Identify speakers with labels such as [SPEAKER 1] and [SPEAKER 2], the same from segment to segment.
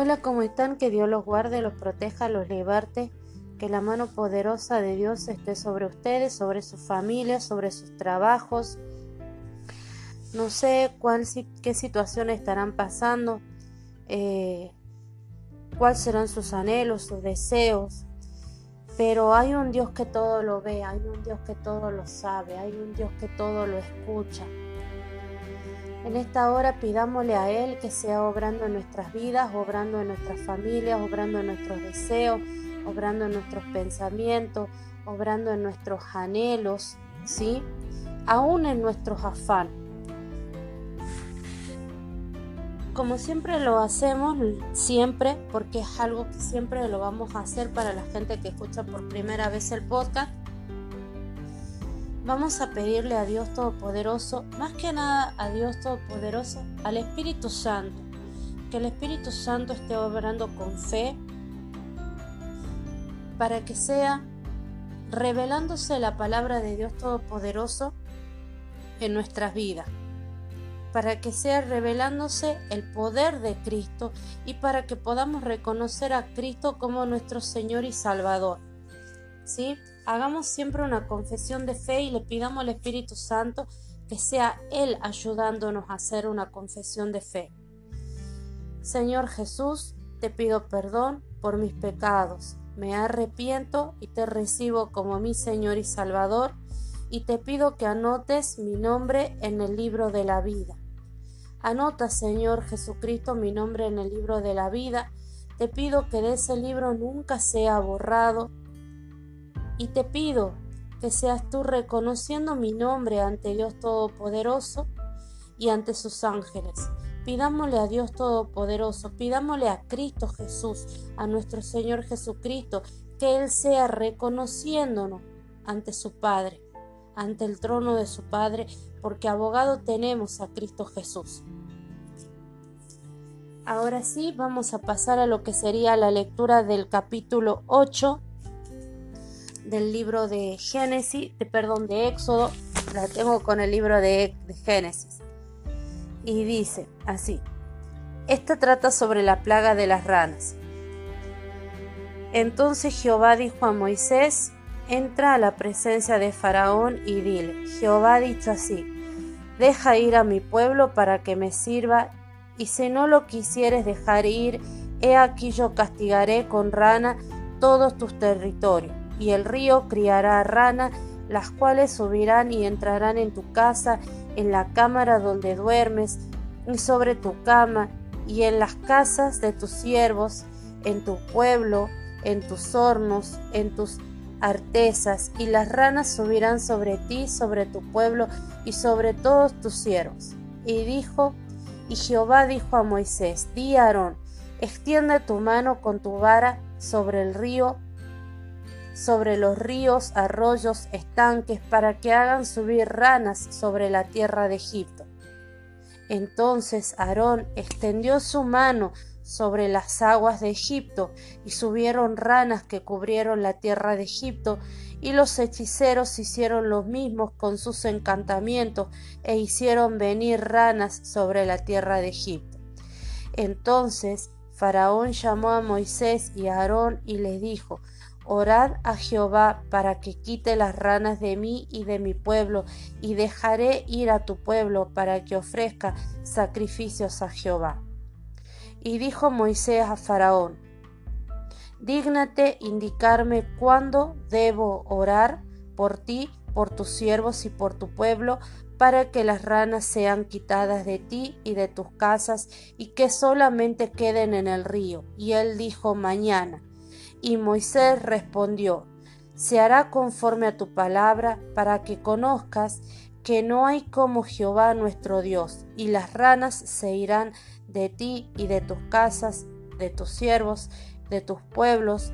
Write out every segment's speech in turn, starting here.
[SPEAKER 1] Hola, ¿cómo están? Que Dios los guarde, los proteja, los liberte. Que la mano poderosa de Dios esté sobre ustedes, sobre sus familias, sobre sus trabajos. No sé cuál, qué situación estarán pasando, eh, cuáles serán sus anhelos, sus deseos. Pero hay un Dios que todo lo ve, hay un Dios que todo lo sabe, hay un Dios que todo lo escucha. En esta hora pidámosle a Él que sea obrando en nuestras vidas, obrando en nuestras familias, obrando en nuestros deseos, obrando en nuestros pensamientos, obrando en nuestros anhelos, ¿sí? Aún en nuestros afán. Como siempre lo hacemos, siempre, porque es algo que siempre lo vamos a hacer para la gente que escucha por primera vez el podcast, Vamos a pedirle a Dios Todopoderoso, más que nada a Dios Todopoderoso, al Espíritu Santo, que el Espíritu Santo esté obrando con fe para que sea revelándose la palabra de Dios Todopoderoso en nuestras vidas, para que sea revelándose el poder de Cristo y para que podamos reconocer a Cristo como nuestro Señor y Salvador. Hagamos siempre una confesión de fe y le pidamos al Espíritu Santo que sea Él ayudándonos a hacer una confesión de fe. Señor Jesús, te pido perdón por mis pecados. Me arrepiento y te recibo como mi Señor y Salvador y te pido que anotes mi nombre en el libro de la vida. Anota, Señor Jesucristo, mi nombre en el libro de la vida. Te pido que de ese libro nunca sea borrado y te pido que seas tú reconociendo mi nombre ante Dios Todopoderoso y ante sus ángeles. Pidámosle a Dios Todopoderoso, pidámosle a Cristo Jesús, a nuestro Señor Jesucristo, que Él sea reconociéndonos ante su Padre, ante el trono de su Padre, porque abogado tenemos a Cristo Jesús. Ahora sí, vamos a pasar a lo que sería la lectura del capítulo 8 del libro de Génesis, de, perdón, de Éxodo, la tengo con el libro de, de Génesis. Y dice así, esta trata sobre la plaga de las ranas. Entonces Jehová dijo a Moisés, entra a la presencia de Faraón y dile, Jehová ha dicho así, deja ir a mi pueblo para que me sirva, y si no lo quisieres dejar ir, he aquí yo castigaré con rana todos tus territorios y el río criará rana, las cuales subirán y entrarán en tu casa, en la cámara donde duermes, y sobre tu cama, y en las casas de tus siervos, en tu pueblo, en tus hornos, en tus artesas, y las ranas subirán sobre ti, sobre tu pueblo, y sobre todos tus siervos. Y dijo, y Jehová dijo a Moisés, di a Aarón, extiende tu mano con tu vara sobre el río, sobre los ríos, arroyos, estanques, para que hagan subir ranas sobre la tierra de Egipto. Entonces Aarón extendió su mano sobre las aguas de Egipto, y subieron ranas que cubrieron la tierra de Egipto, y los hechiceros hicieron lo mismo con sus encantamientos, e hicieron venir ranas sobre la tierra de Egipto. Entonces Faraón llamó a Moisés y a Aarón y les dijo, Orad a Jehová para que quite las ranas de mí y de mi pueblo, y dejaré ir a tu pueblo para que ofrezca sacrificios a Jehová. Y dijo Moisés a Faraón, Dígnate indicarme cuándo debo orar por ti, por tus siervos y por tu pueblo, para que las ranas sean quitadas de ti y de tus casas, y que solamente queden en el río. Y él dijo, Mañana. Y Moisés respondió, Se hará conforme a tu palabra, para que conozcas que no hay como Jehová nuestro Dios, y las ranas se irán de ti y de tus casas, de tus siervos, de tus pueblos,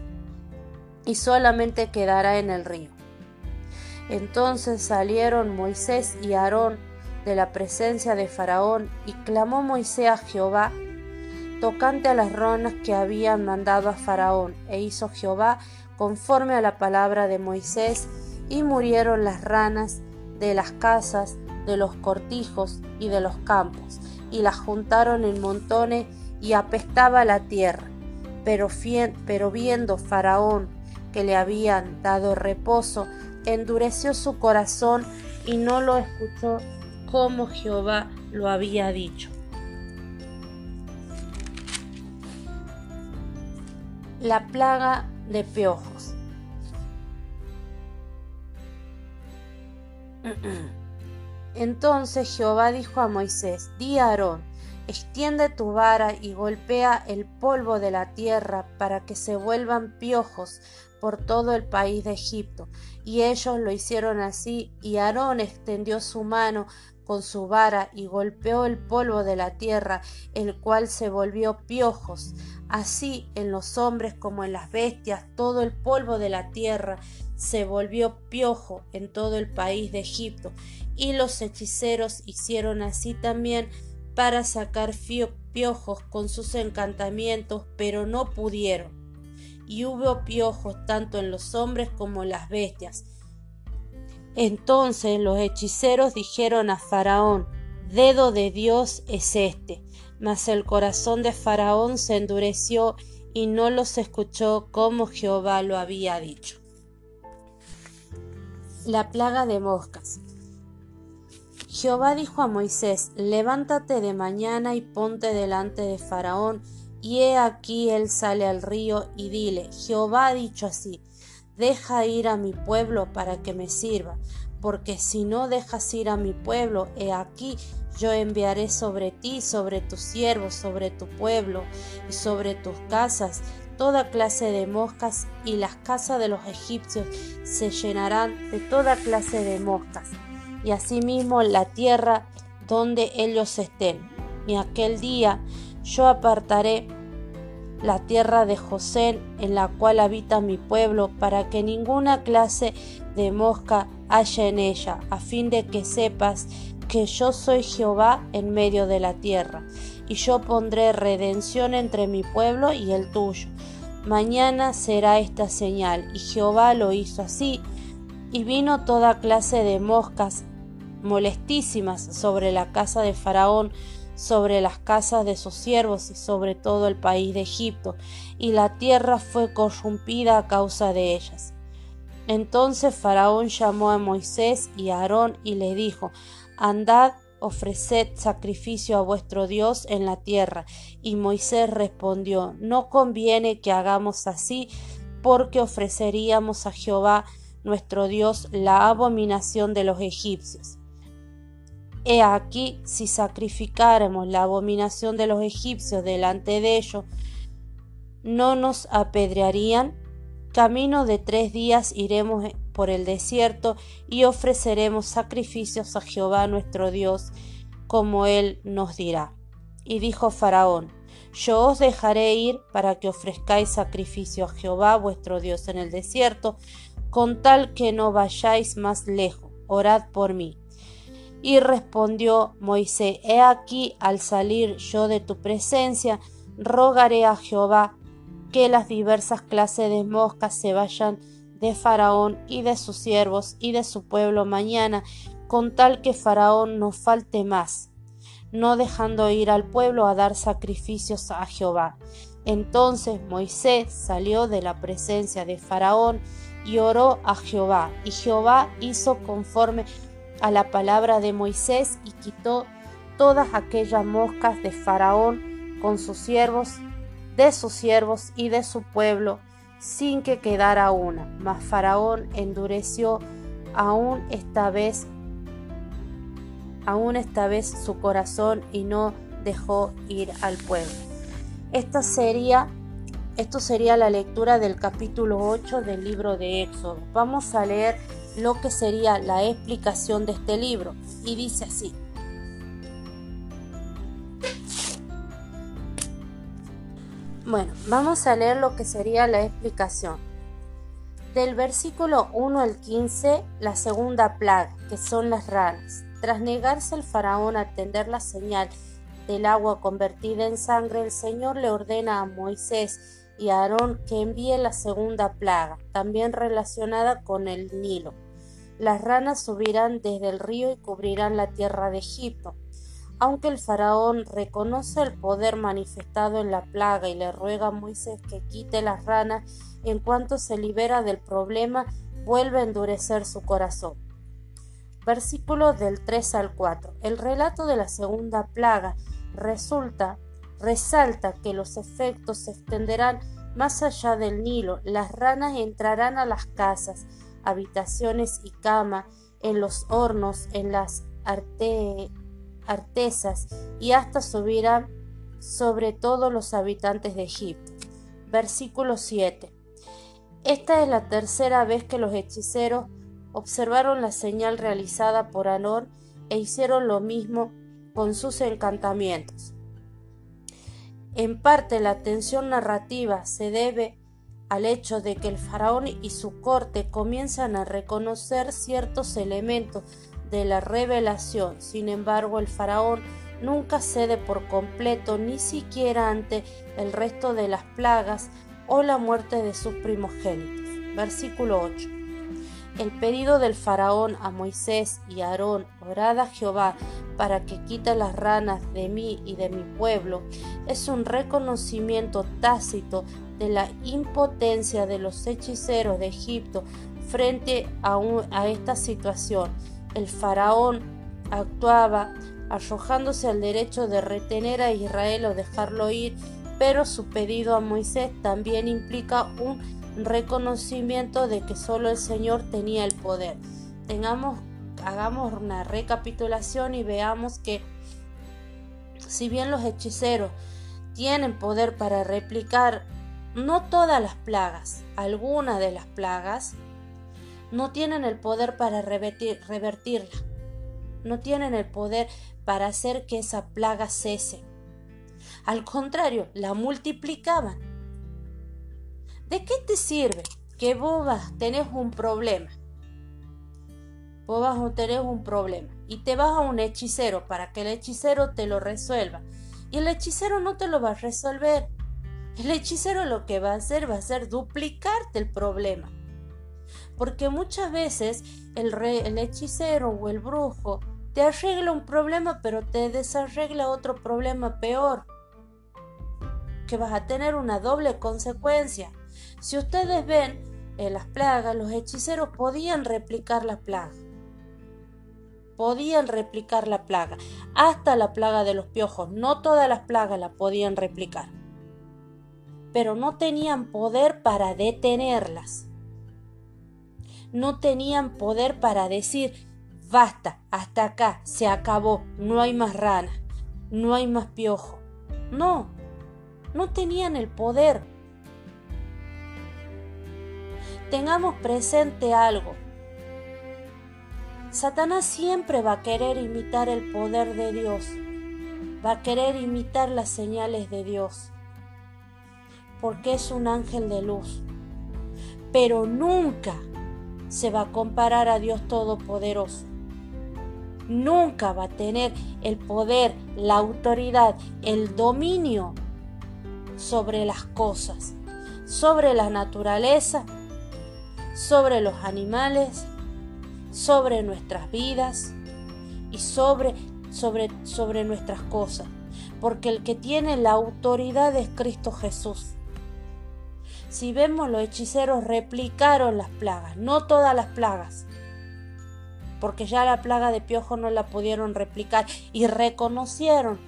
[SPEAKER 1] y solamente quedará en el río. Entonces salieron Moisés y Aarón de la presencia de Faraón, y clamó Moisés a Jehová, tocante a las ranas que habían mandado a Faraón, e hizo Jehová conforme a la palabra de Moisés, y murieron las ranas de las casas, de los cortijos y de los campos, y las juntaron en montones y apestaba la tierra. Pero, pero viendo Faraón que le habían dado reposo, endureció su corazón y no lo escuchó como Jehová lo había dicho. La plaga de piojos. Entonces Jehová dijo a Moisés, di a Aarón, extiende tu vara y golpea el polvo de la tierra para que se vuelvan piojos por todo el país de Egipto. Y ellos lo hicieron así, y Aarón extendió su mano con su vara y golpeó el polvo de la tierra, el cual se volvió piojos. Así en los hombres como en las bestias, todo el polvo de la tierra se volvió piojo en todo el país de Egipto. Y los hechiceros hicieron así también para sacar piojos con sus encantamientos, pero no pudieron y hubo piojos tanto en los hombres como en las bestias. Entonces los hechiceros dijeron a Faraón, Dedo de Dios es este. Mas el corazón de Faraón se endureció y no los escuchó como Jehová lo había dicho. La plaga de moscas. Jehová dijo a Moisés, Levántate de mañana y ponte delante de Faraón y he aquí él sale al río y dile, Jehová ha dicho así, deja ir a mi pueblo para que me sirva, porque si no dejas ir a mi pueblo, he aquí yo enviaré sobre ti, sobre tus siervos, sobre tu pueblo y sobre tus casas toda clase de moscas y las casas de los egipcios se llenarán de toda clase de moscas y asimismo la tierra donde ellos estén. Y aquel día yo apartaré la tierra de José en la cual habita mi pueblo, para que ninguna clase de mosca haya en ella, a fin de que sepas que yo soy Jehová en medio de la tierra, y yo pondré redención entre mi pueblo y el tuyo. Mañana será esta señal, y Jehová lo hizo así, y vino toda clase de moscas molestísimas sobre la casa de Faraón, sobre las casas de sus siervos y sobre todo el país de Egipto, y la tierra fue corrompida a causa de ellas. Entonces Faraón llamó a Moisés y a Aarón y le dijo, Andad, ofreced sacrificio a vuestro Dios en la tierra. Y Moisés respondió, No conviene que hagamos así, porque ofreceríamos a Jehová nuestro Dios la abominación de los egipcios. He aquí, si sacrificáramos la abominación de los egipcios delante de ellos, no nos apedrearían. Camino de tres días iremos por el desierto y ofreceremos sacrificios a Jehová nuestro Dios, como él nos dirá. Y dijo Faraón, yo os dejaré ir para que ofrezcáis sacrificio a Jehová vuestro Dios en el desierto, con tal que no vayáis más lejos. Orad por mí. Y respondió Moisés, He aquí, al salir yo de tu presencia, rogaré a Jehová que las diversas clases de moscas se vayan de Faraón y de sus siervos y de su pueblo mañana, con tal que Faraón no falte más, no dejando ir al pueblo a dar sacrificios a Jehová. Entonces Moisés salió de la presencia de Faraón y oró a Jehová, y Jehová hizo conforme a la palabra de Moisés y quitó todas aquellas moscas de Faraón con sus siervos, de sus siervos y de su pueblo, sin que quedara una. Mas Faraón endureció aún esta vez, aún esta vez su corazón y no dejó ir al pueblo. Esta sería esto sería la lectura del capítulo 8 del libro de Éxodo. Vamos a leer lo que sería la explicación de este libro y dice así. Bueno, vamos a leer lo que sería la explicación. Del versículo 1 al 15, la segunda plaga, que son las ranas. Tras negarse el faraón a atender la señal del agua convertida en sangre, el Señor le ordena a Moisés y a Aarón que envíe la segunda plaga, también relacionada con el Nilo. Las ranas subirán desde el río y cubrirán la tierra de Egipto. Aunque el faraón reconoce el poder manifestado en la plaga y le ruega a Moisés que quite las ranas, en cuanto se libera del problema, vuelve a endurecer su corazón. Versículos del 3 al 4. El relato de la segunda plaga resulta, resalta que los efectos se extenderán más allá del Nilo. Las ranas entrarán a las casas, habitaciones y cama, en los hornos, en las artesas y hasta subirán sobre todos los habitantes de Egipto. Versículo 7. Esta es la tercera vez que los hechiceros observaron la señal realizada por Anor e hicieron lo mismo con sus encantamientos. En parte la tensión narrativa se debe al hecho de que el faraón y su corte comienzan a reconocer ciertos elementos de la revelación. Sin embargo, el faraón nunca cede por completo ni siquiera ante el resto de las plagas o la muerte de sus primogénitos. Versículo 8. El pedido del faraón a Moisés y Aarón, orad a Jehová para que quite las ranas de mí y de mi pueblo, es un reconocimiento tácito de la impotencia de los hechiceros de Egipto frente a, a esta situación. El faraón actuaba arrojándose al derecho de retener a Israel o dejarlo ir, pero su pedido a Moisés también implica un reconocimiento de que solo el Señor tenía el poder. Tengamos, hagamos una recapitulación y veamos que si bien los hechiceros tienen poder para replicar no todas las plagas, algunas de las plagas, no tienen el poder para revertir, revertirla, no tienen el poder para hacer que esa plaga cese. Al contrario, la multiplicaban ¿De qué te sirve que vos tenés un problema? Vos vas a tener un problema y te vas a un hechicero para que el hechicero te lo resuelva. Y el hechicero no te lo va a resolver. El hechicero lo que va a hacer va a ser duplicarte el problema. Porque muchas veces el, el hechicero o el brujo te arregla un problema pero te desarregla otro problema peor. Que vas a tener una doble consecuencia. Si ustedes ven en las plagas, los hechiceros podían replicar la plaga. Podían replicar la plaga, hasta la plaga de los piojos. No todas las plagas la podían replicar. Pero no tenían poder para detenerlas. No tenían poder para decir, basta, hasta acá, se acabó, no hay más rana, no hay más piojo. No, no tenían el poder tengamos presente algo. Satanás siempre va a querer imitar el poder de Dios, va a querer imitar las señales de Dios, porque es un ángel de luz, pero nunca se va a comparar a Dios Todopoderoso. Nunca va a tener el poder, la autoridad, el dominio sobre las cosas, sobre la naturaleza sobre los animales, sobre nuestras vidas y sobre, sobre, sobre nuestras cosas, porque el que tiene la autoridad es Cristo Jesús. Si vemos los hechiceros replicaron las plagas, no todas las plagas, porque ya la plaga de piojo no la pudieron replicar y reconocieron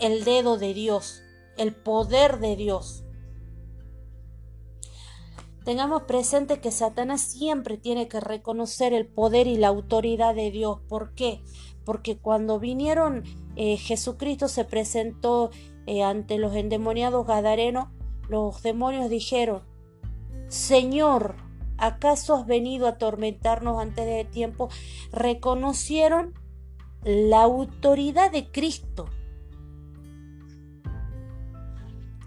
[SPEAKER 1] el dedo de Dios, el poder de Dios. Tengamos presente que Satanás siempre tiene que reconocer el poder y la autoridad de Dios. ¿Por qué? Porque cuando vinieron, eh, Jesucristo se presentó eh, ante los endemoniados gadarenos, los demonios dijeron, Señor, ¿acaso has venido a atormentarnos antes de tiempo? Reconocieron la autoridad de Cristo.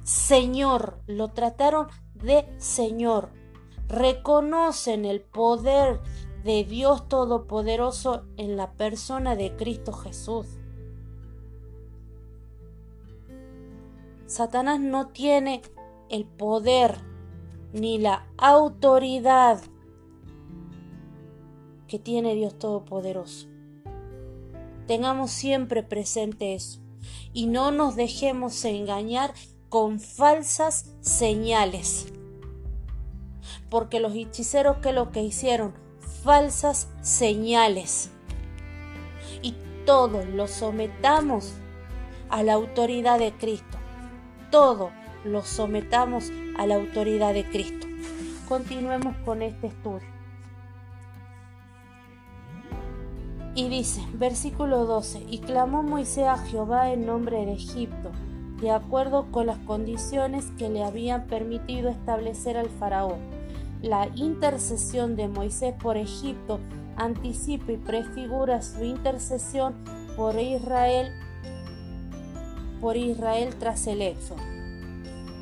[SPEAKER 1] Señor, lo trataron de Señor. Reconocen el poder de Dios Todopoderoso en la persona de Cristo Jesús. Satanás no tiene el poder ni la autoridad que tiene Dios Todopoderoso. Tengamos siempre presente eso y no nos dejemos engañar con falsas señales. Porque los hechiceros que lo que hicieron, falsas señales. Y todos lo sometamos a la autoridad de Cristo. Todo lo sometamos a la autoridad de Cristo. Continuemos con este estudio. Y dice, versículo 12, y clamó Moisés a Jehová en nombre de Egipto, de acuerdo con las condiciones que le habían permitido establecer al faraón. La intercesión de Moisés por Egipto anticipa y prefigura su intercesión por Israel por Israel tras el éxodo.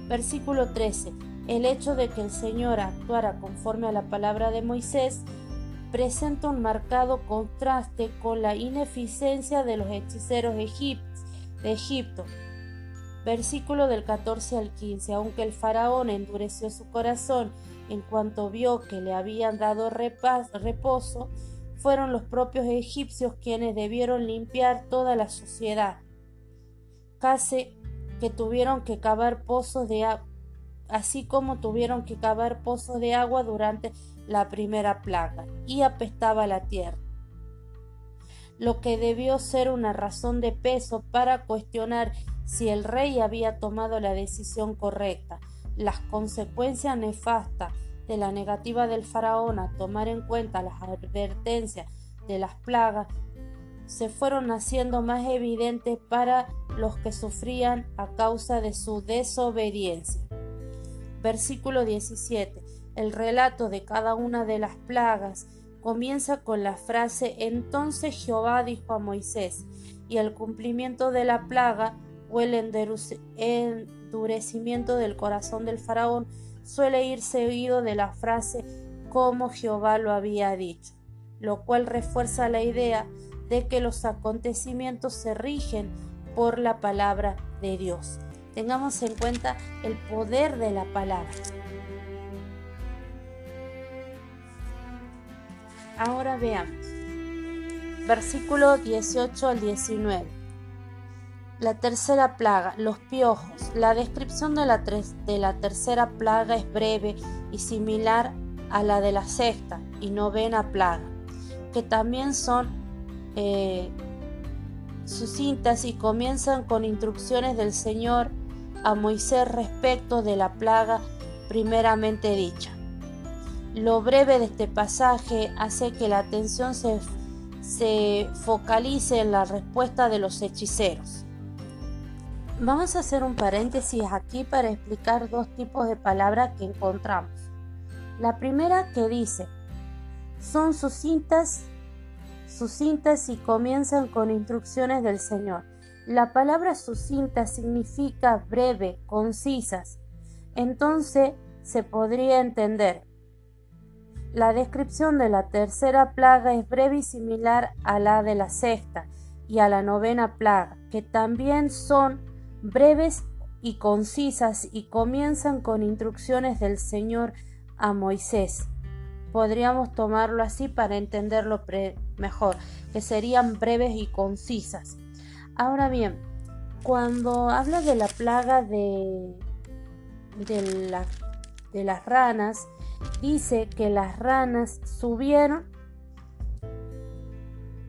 [SPEAKER 1] Versículo 13. El hecho de que el Señor actuara conforme a la palabra de Moisés presenta un marcado contraste con la ineficiencia de los hechiceros de Egipto. Versículo del 14 al 15. Aunque el faraón endureció su corazón en cuanto vio que le habían dado reposo, fueron los propios egipcios quienes debieron limpiar toda la suciedad. Casi que tuvieron que cavar pozos de agua, así como tuvieron que cavar pozos de agua durante la primera plaga, y apestaba la tierra. Lo que debió ser una razón de peso para cuestionar si el rey había tomado la decisión correcta. Las consecuencias nefastas de la negativa del faraón a tomar en cuenta las advertencias de las plagas se fueron haciendo más evidentes para los que sufrían a causa de su desobediencia. Versículo 17. El relato de cada una de las plagas comienza con la frase Entonces Jehová dijo a Moisés, y el cumplimiento de la plaga o el endurecimiento del corazón del faraón suele ir seguido de la frase como Jehová lo había dicho, lo cual refuerza la idea de que los acontecimientos se rigen por la palabra de Dios. Tengamos en cuenta el poder de la palabra. Ahora veamos. Versículo 18 al 19. La tercera plaga, los piojos. La descripción de la, de la tercera plaga es breve y similar a la de la sexta y novena plaga, que también son eh, sucintas y comienzan con instrucciones del Señor a Moisés respecto de la plaga primeramente dicha. Lo breve de este pasaje hace que la atención se, se focalice en la respuesta de los hechiceros. Vamos a hacer un paréntesis aquí para explicar dos tipos de palabras que encontramos. La primera que dice, son sucintas, sucintas y comienzan con instrucciones del Señor. La palabra sucinta significa breve, concisas. Entonces se podría entender. La descripción de la tercera plaga es breve y similar a la de la sexta y a la novena plaga, que también son breves y concisas y comienzan con instrucciones del Señor a Moisés. Podríamos tomarlo así para entenderlo mejor, que serían breves y concisas. Ahora bien, cuando habla de la plaga de, de, de las ranas, dice que las ranas subieron,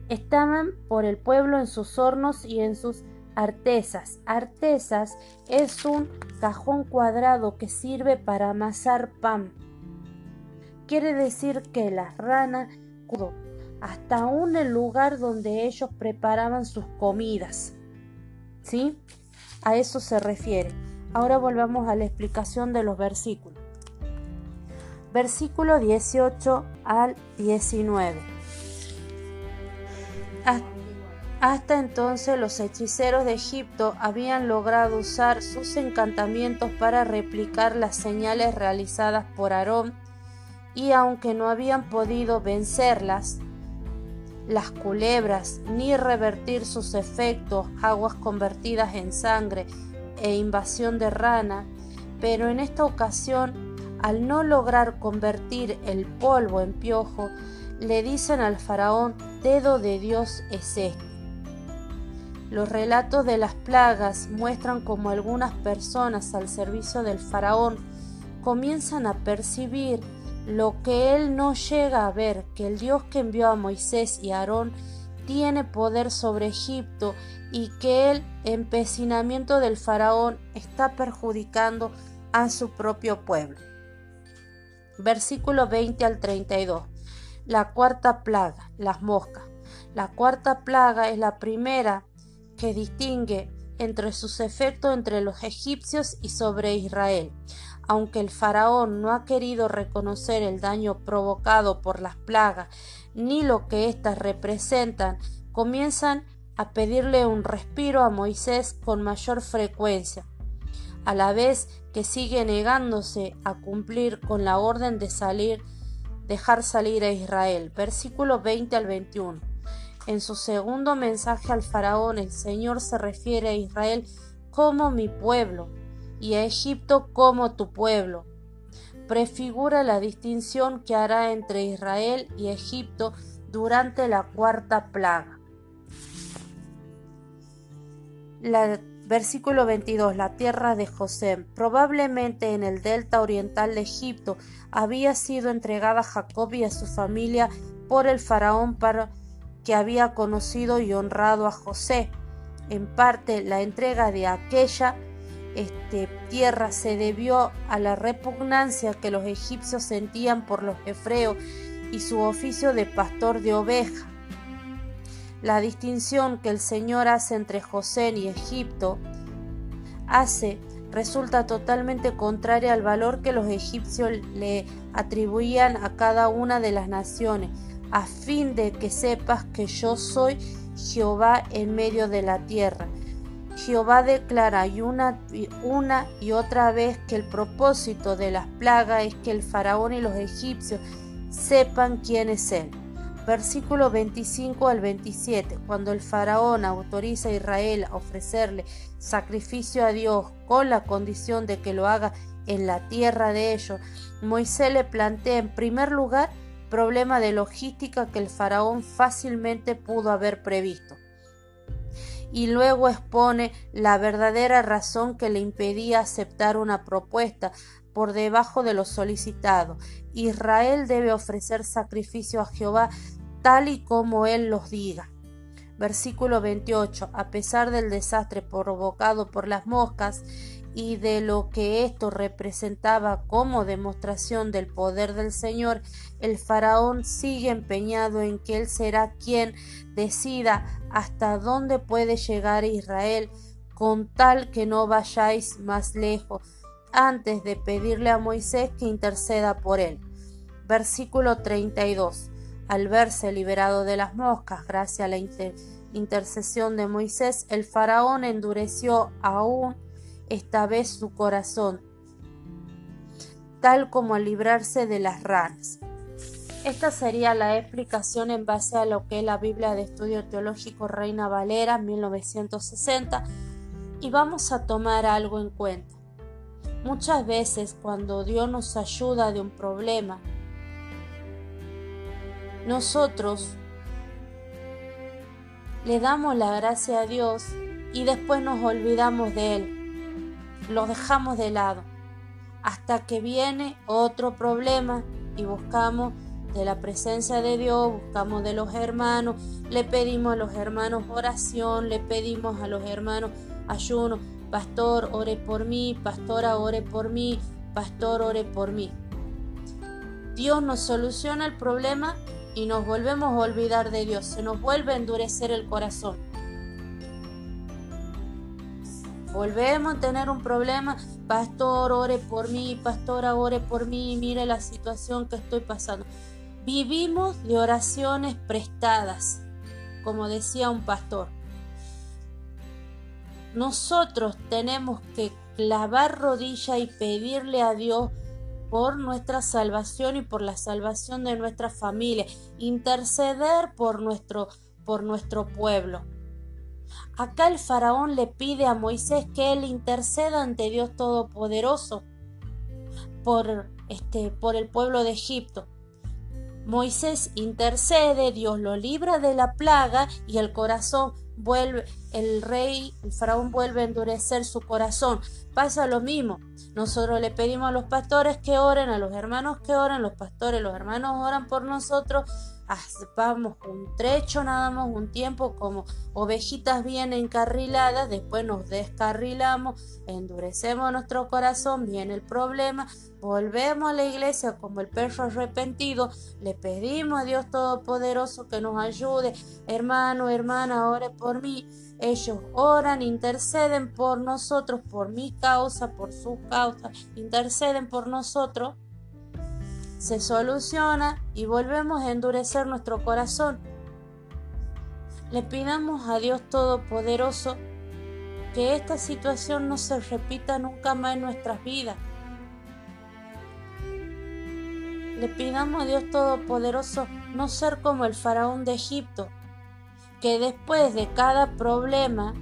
[SPEAKER 1] estaban por el pueblo en sus hornos y en sus artesas. Artesas es un cajón cuadrado que sirve para amasar pan. Quiere decir que las ranas hasta aún el lugar donde ellos preparaban sus comidas. ¿Sí? A eso se refiere. Ahora volvamos a la explicación de los versículos. Versículo 18 al 19. Hasta entonces los hechiceros de Egipto habían logrado usar sus encantamientos para replicar las señales realizadas por Aarón y aunque no habían podido vencerlas, las culebras, ni revertir sus efectos, aguas convertidas en sangre e invasión de rana, pero en esta ocasión, al no lograr convertir el polvo en piojo, le dicen al faraón, dedo de Dios es este. Los relatos de las plagas muestran cómo algunas personas al servicio del faraón comienzan a percibir lo que él no llega a ver, que el Dios que envió a Moisés y a Aarón tiene poder sobre Egipto y que el empecinamiento del faraón está perjudicando a su propio pueblo. Versículo 20 al 32. La cuarta plaga, las moscas. La cuarta plaga es la primera que distingue entre sus efectos entre los egipcios y sobre Israel. Aunque el faraón no ha querido reconocer el daño provocado por las plagas ni lo que éstas representan, comienzan a pedirle un respiro a Moisés con mayor frecuencia, a la vez que sigue negándose a cumplir con la orden de salir, dejar salir a Israel. Versículo 20 al 21. En su segundo mensaje al faraón, el Señor se refiere a Israel como mi pueblo y a Egipto como tu pueblo. Prefigura la distinción que hará entre Israel y Egipto durante la cuarta plaga. La, versículo 22. La tierra de José, probablemente en el delta oriental de Egipto, había sido entregada a Jacob y a su familia por el faraón para que había conocido y honrado a José. En parte, la entrega de aquella este, tierra se debió a la repugnancia que los egipcios sentían por los hebreos y su oficio de pastor de ovejas. La distinción que el Señor hace entre José y Egipto hace resulta totalmente contraria al valor que los egipcios le atribuían a cada una de las naciones, a fin de que sepas que yo soy Jehová en medio de la tierra. Jehová declara una y otra vez que el propósito de las plagas es que el faraón y los egipcios sepan quién es él versículo 25 al 27, cuando el faraón autoriza a Israel a ofrecerle sacrificio a Dios con la condición de que lo haga en la tierra de ellos, Moisés le plantea en primer lugar problema de logística que el faraón fácilmente pudo haber previsto. Y luego expone la verdadera razón que le impedía aceptar una propuesta por debajo de lo solicitado. Israel debe ofrecer sacrificio a Jehová tal y como Él los diga. Versículo 28. A pesar del desastre provocado por las moscas y de lo que esto representaba como demostración del poder del Señor, el faraón sigue empeñado en que Él será quien decida hasta dónde puede llegar Israel, con tal que no vayáis más lejos antes de pedirle a Moisés que interceda por él. Versículo 32. Al verse liberado de las moscas gracias a la intercesión de Moisés, el faraón endureció aún esta vez su corazón, tal como al librarse de las ranas. Esta sería la explicación en base a lo que es la Biblia de Estudio Teológico Reina Valera 1960 y vamos a tomar algo en cuenta. Muchas veces cuando Dios nos ayuda de un problema, nosotros le damos la gracia a Dios y después nos olvidamos de Él. Lo dejamos de lado hasta que viene otro problema y buscamos de la presencia de Dios, buscamos de los hermanos, le pedimos a los hermanos oración, le pedimos a los hermanos ayuno, Pastor, ore por mí, pastora, ore por mí, pastor, ore por mí. Dios nos soluciona el problema y nos volvemos a olvidar de Dios, se nos vuelve a endurecer el corazón. Volvemos a tener un problema, pastor, ore por mí, pastora, ore por mí, mire la situación que estoy pasando. Vivimos de oraciones prestadas, como decía un pastor. Nosotros tenemos que clavar rodilla y pedirle a Dios por nuestra salvación y por la salvación de nuestra familia, interceder por nuestro, por nuestro pueblo. Acá el faraón le pide a Moisés que él interceda ante Dios Todopoderoso por, este, por el pueblo de Egipto. Moisés intercede, Dios lo libra de la plaga y el corazón vuelve, el rey, el faraón vuelve a endurecer su corazón. Pasa lo mismo. Nosotros le pedimos a los pastores que oren, a los hermanos que oren, los pastores, los hermanos oran por nosotros vamos un trecho nada más, un tiempo como ovejitas bien encarriladas, después nos descarrilamos, endurecemos nuestro corazón, viene el problema, volvemos a la iglesia como el perro arrepentido, le pedimos a Dios Todopoderoso que nos ayude, hermano, hermana, ore por mí. Ellos oran, interceden por nosotros, por mi causa, por su causa, interceden por nosotros se soluciona y volvemos a endurecer nuestro corazón. Le pidamos a Dios Todopoderoso que esta situación no se repita nunca más en nuestras vidas. Le pidamos a Dios Todopoderoso no ser como el faraón de Egipto, que después de cada problema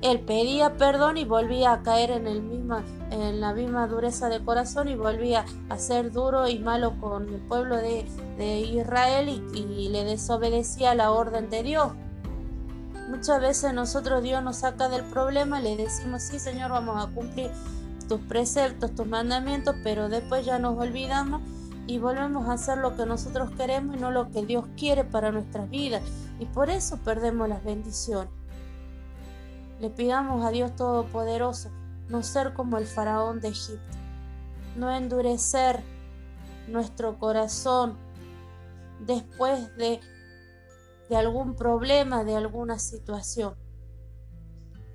[SPEAKER 1] él pedía perdón y volvía a caer en, el misma, en la misma dureza de corazón y volvía a ser duro y malo con el pueblo de, Israel y, y, le desobedecía la orden de Dios. Muchas veces nosotros Dios nos saca del problema le decimos, sí Señor, vamos a cumplir tus preceptos, tus mandamientos, pero después ya nos olvidamos y volvemos a hacer lo que nosotros queremos y no lo que Dios quiere para nuestras vidas. Y por eso perdemos las bendiciones. Le pidamos a Dios Todopoderoso no ser como el faraón de Egipto, no endurecer nuestro corazón después de, de algún problema, de alguna situación.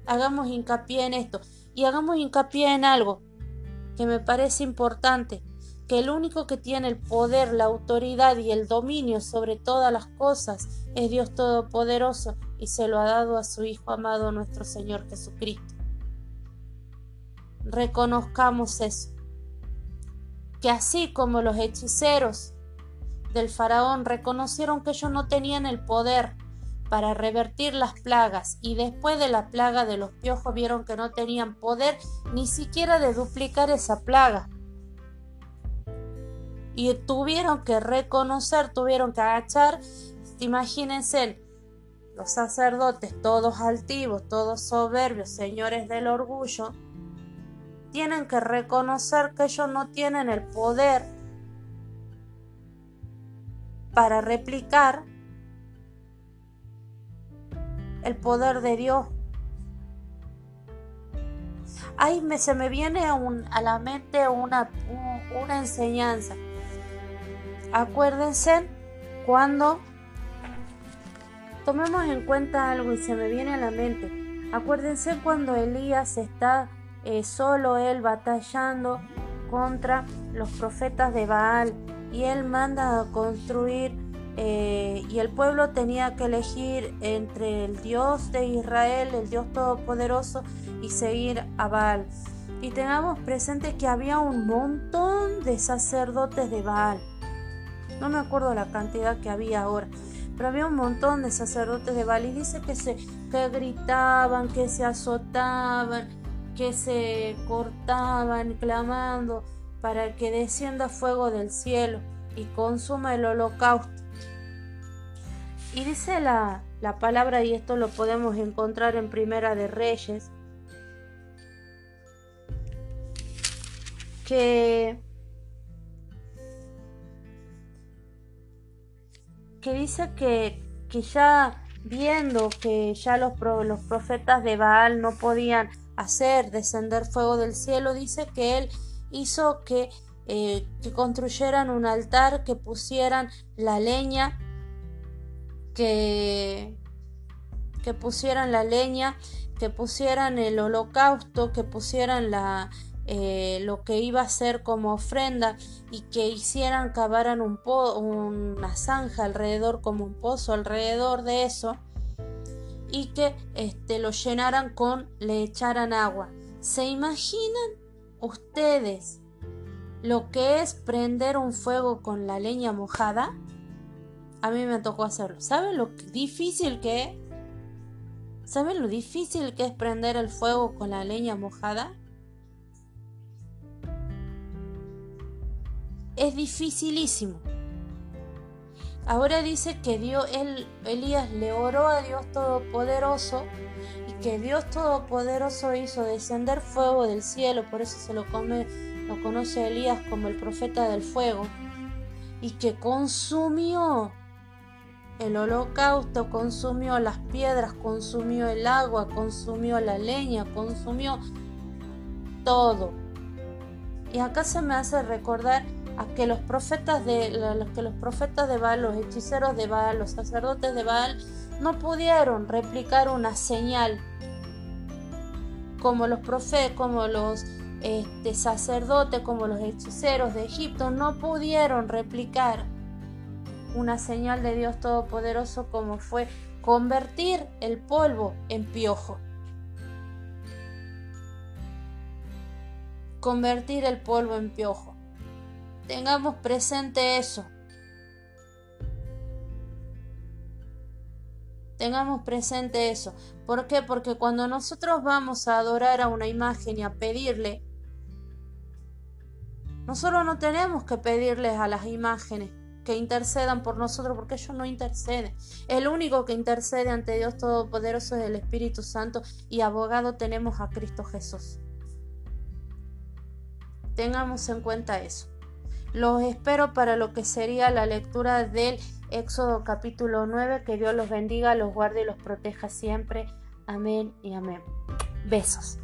[SPEAKER 1] Hagamos hincapié en esto y hagamos hincapié en algo que me parece importante, que el único que tiene el poder, la autoridad y el dominio sobre todas las cosas es Dios Todopoderoso y se lo ha dado a su Hijo amado nuestro Señor Jesucristo. Reconozcamos eso, que así como los hechiceros del faraón reconocieron que ellos no tenían el poder para revertir las plagas y después de la plaga de los piojos vieron que no tenían poder ni siquiera de duplicar esa plaga. Y tuvieron que reconocer, tuvieron que agachar, imagínense, los sacerdotes, todos altivos, todos soberbios, señores del orgullo, tienen que reconocer que ellos no tienen el poder para replicar el poder de Dios. Ahí me, se me viene a la mente una, una enseñanza. Acuérdense cuando Tomemos en cuenta algo y se me viene a la mente. Acuérdense cuando Elías está eh, solo él batallando contra los profetas de Baal y él manda a construir eh, y el pueblo tenía que elegir entre el Dios de Israel, el Dios Todopoderoso y seguir a Baal. Y tengamos presente que había un montón de sacerdotes de Baal. No me acuerdo la cantidad que había ahora, pero había un montón de sacerdotes de Baal y dice que se que gritaban, que se azotaban, que se cortaban clamando para que descienda fuego del cielo y consuma el holocausto. Y dice la, la palabra, y esto lo podemos encontrar en Primera de Reyes, que que dice que, que ya viendo que ya los, los profetas de Baal no podían hacer descender fuego del cielo, dice que él hizo que, eh, que construyeran un altar, que pusieran la leña, que, que pusieran la leña, que pusieran el holocausto, que pusieran la, eh, lo que iba a ser como ofrenda y que hicieran, cavaran un una zanja alrededor, como un pozo alrededor de eso y que este, lo llenaran con, le echaran agua. ¿Se imaginan ustedes lo que es prender un fuego con la leña mojada? A mí me tocó hacerlo. ¿Saben lo difícil que es? ¿Saben lo difícil que es prender el fuego con la leña mojada? es dificilísimo. Ahora dice que Dios, él, Elías le oró a Dios Todopoderoso y que Dios Todopoderoso hizo descender fuego del cielo, por eso se lo, come, lo conoce Elías como el profeta del fuego, y que consumió el holocausto, consumió las piedras, consumió el agua, consumió la leña, consumió todo. Y acá se me hace recordar a que los profetas de los que los profetas de Baal, los hechiceros de Baal, los sacerdotes de Baal no pudieron replicar una señal como los profetas, como los este, sacerdotes, como los hechiceros de Egipto no pudieron replicar una señal de Dios Todopoderoso como fue convertir el polvo en piojo. Convertir el polvo en piojo. Tengamos presente eso. Tengamos presente eso. ¿Por qué? Porque cuando nosotros vamos a adorar a una imagen y a pedirle, nosotros no tenemos que pedirles a las imágenes que intercedan por nosotros porque ellos no interceden. El único que intercede ante Dios Todopoderoso es el Espíritu Santo y abogado tenemos a Cristo Jesús. Tengamos en cuenta eso. Los espero para lo que sería la lectura del Éxodo capítulo 9. Que Dios los bendiga, los guarde y los proteja siempre. Amén y amén. Besos.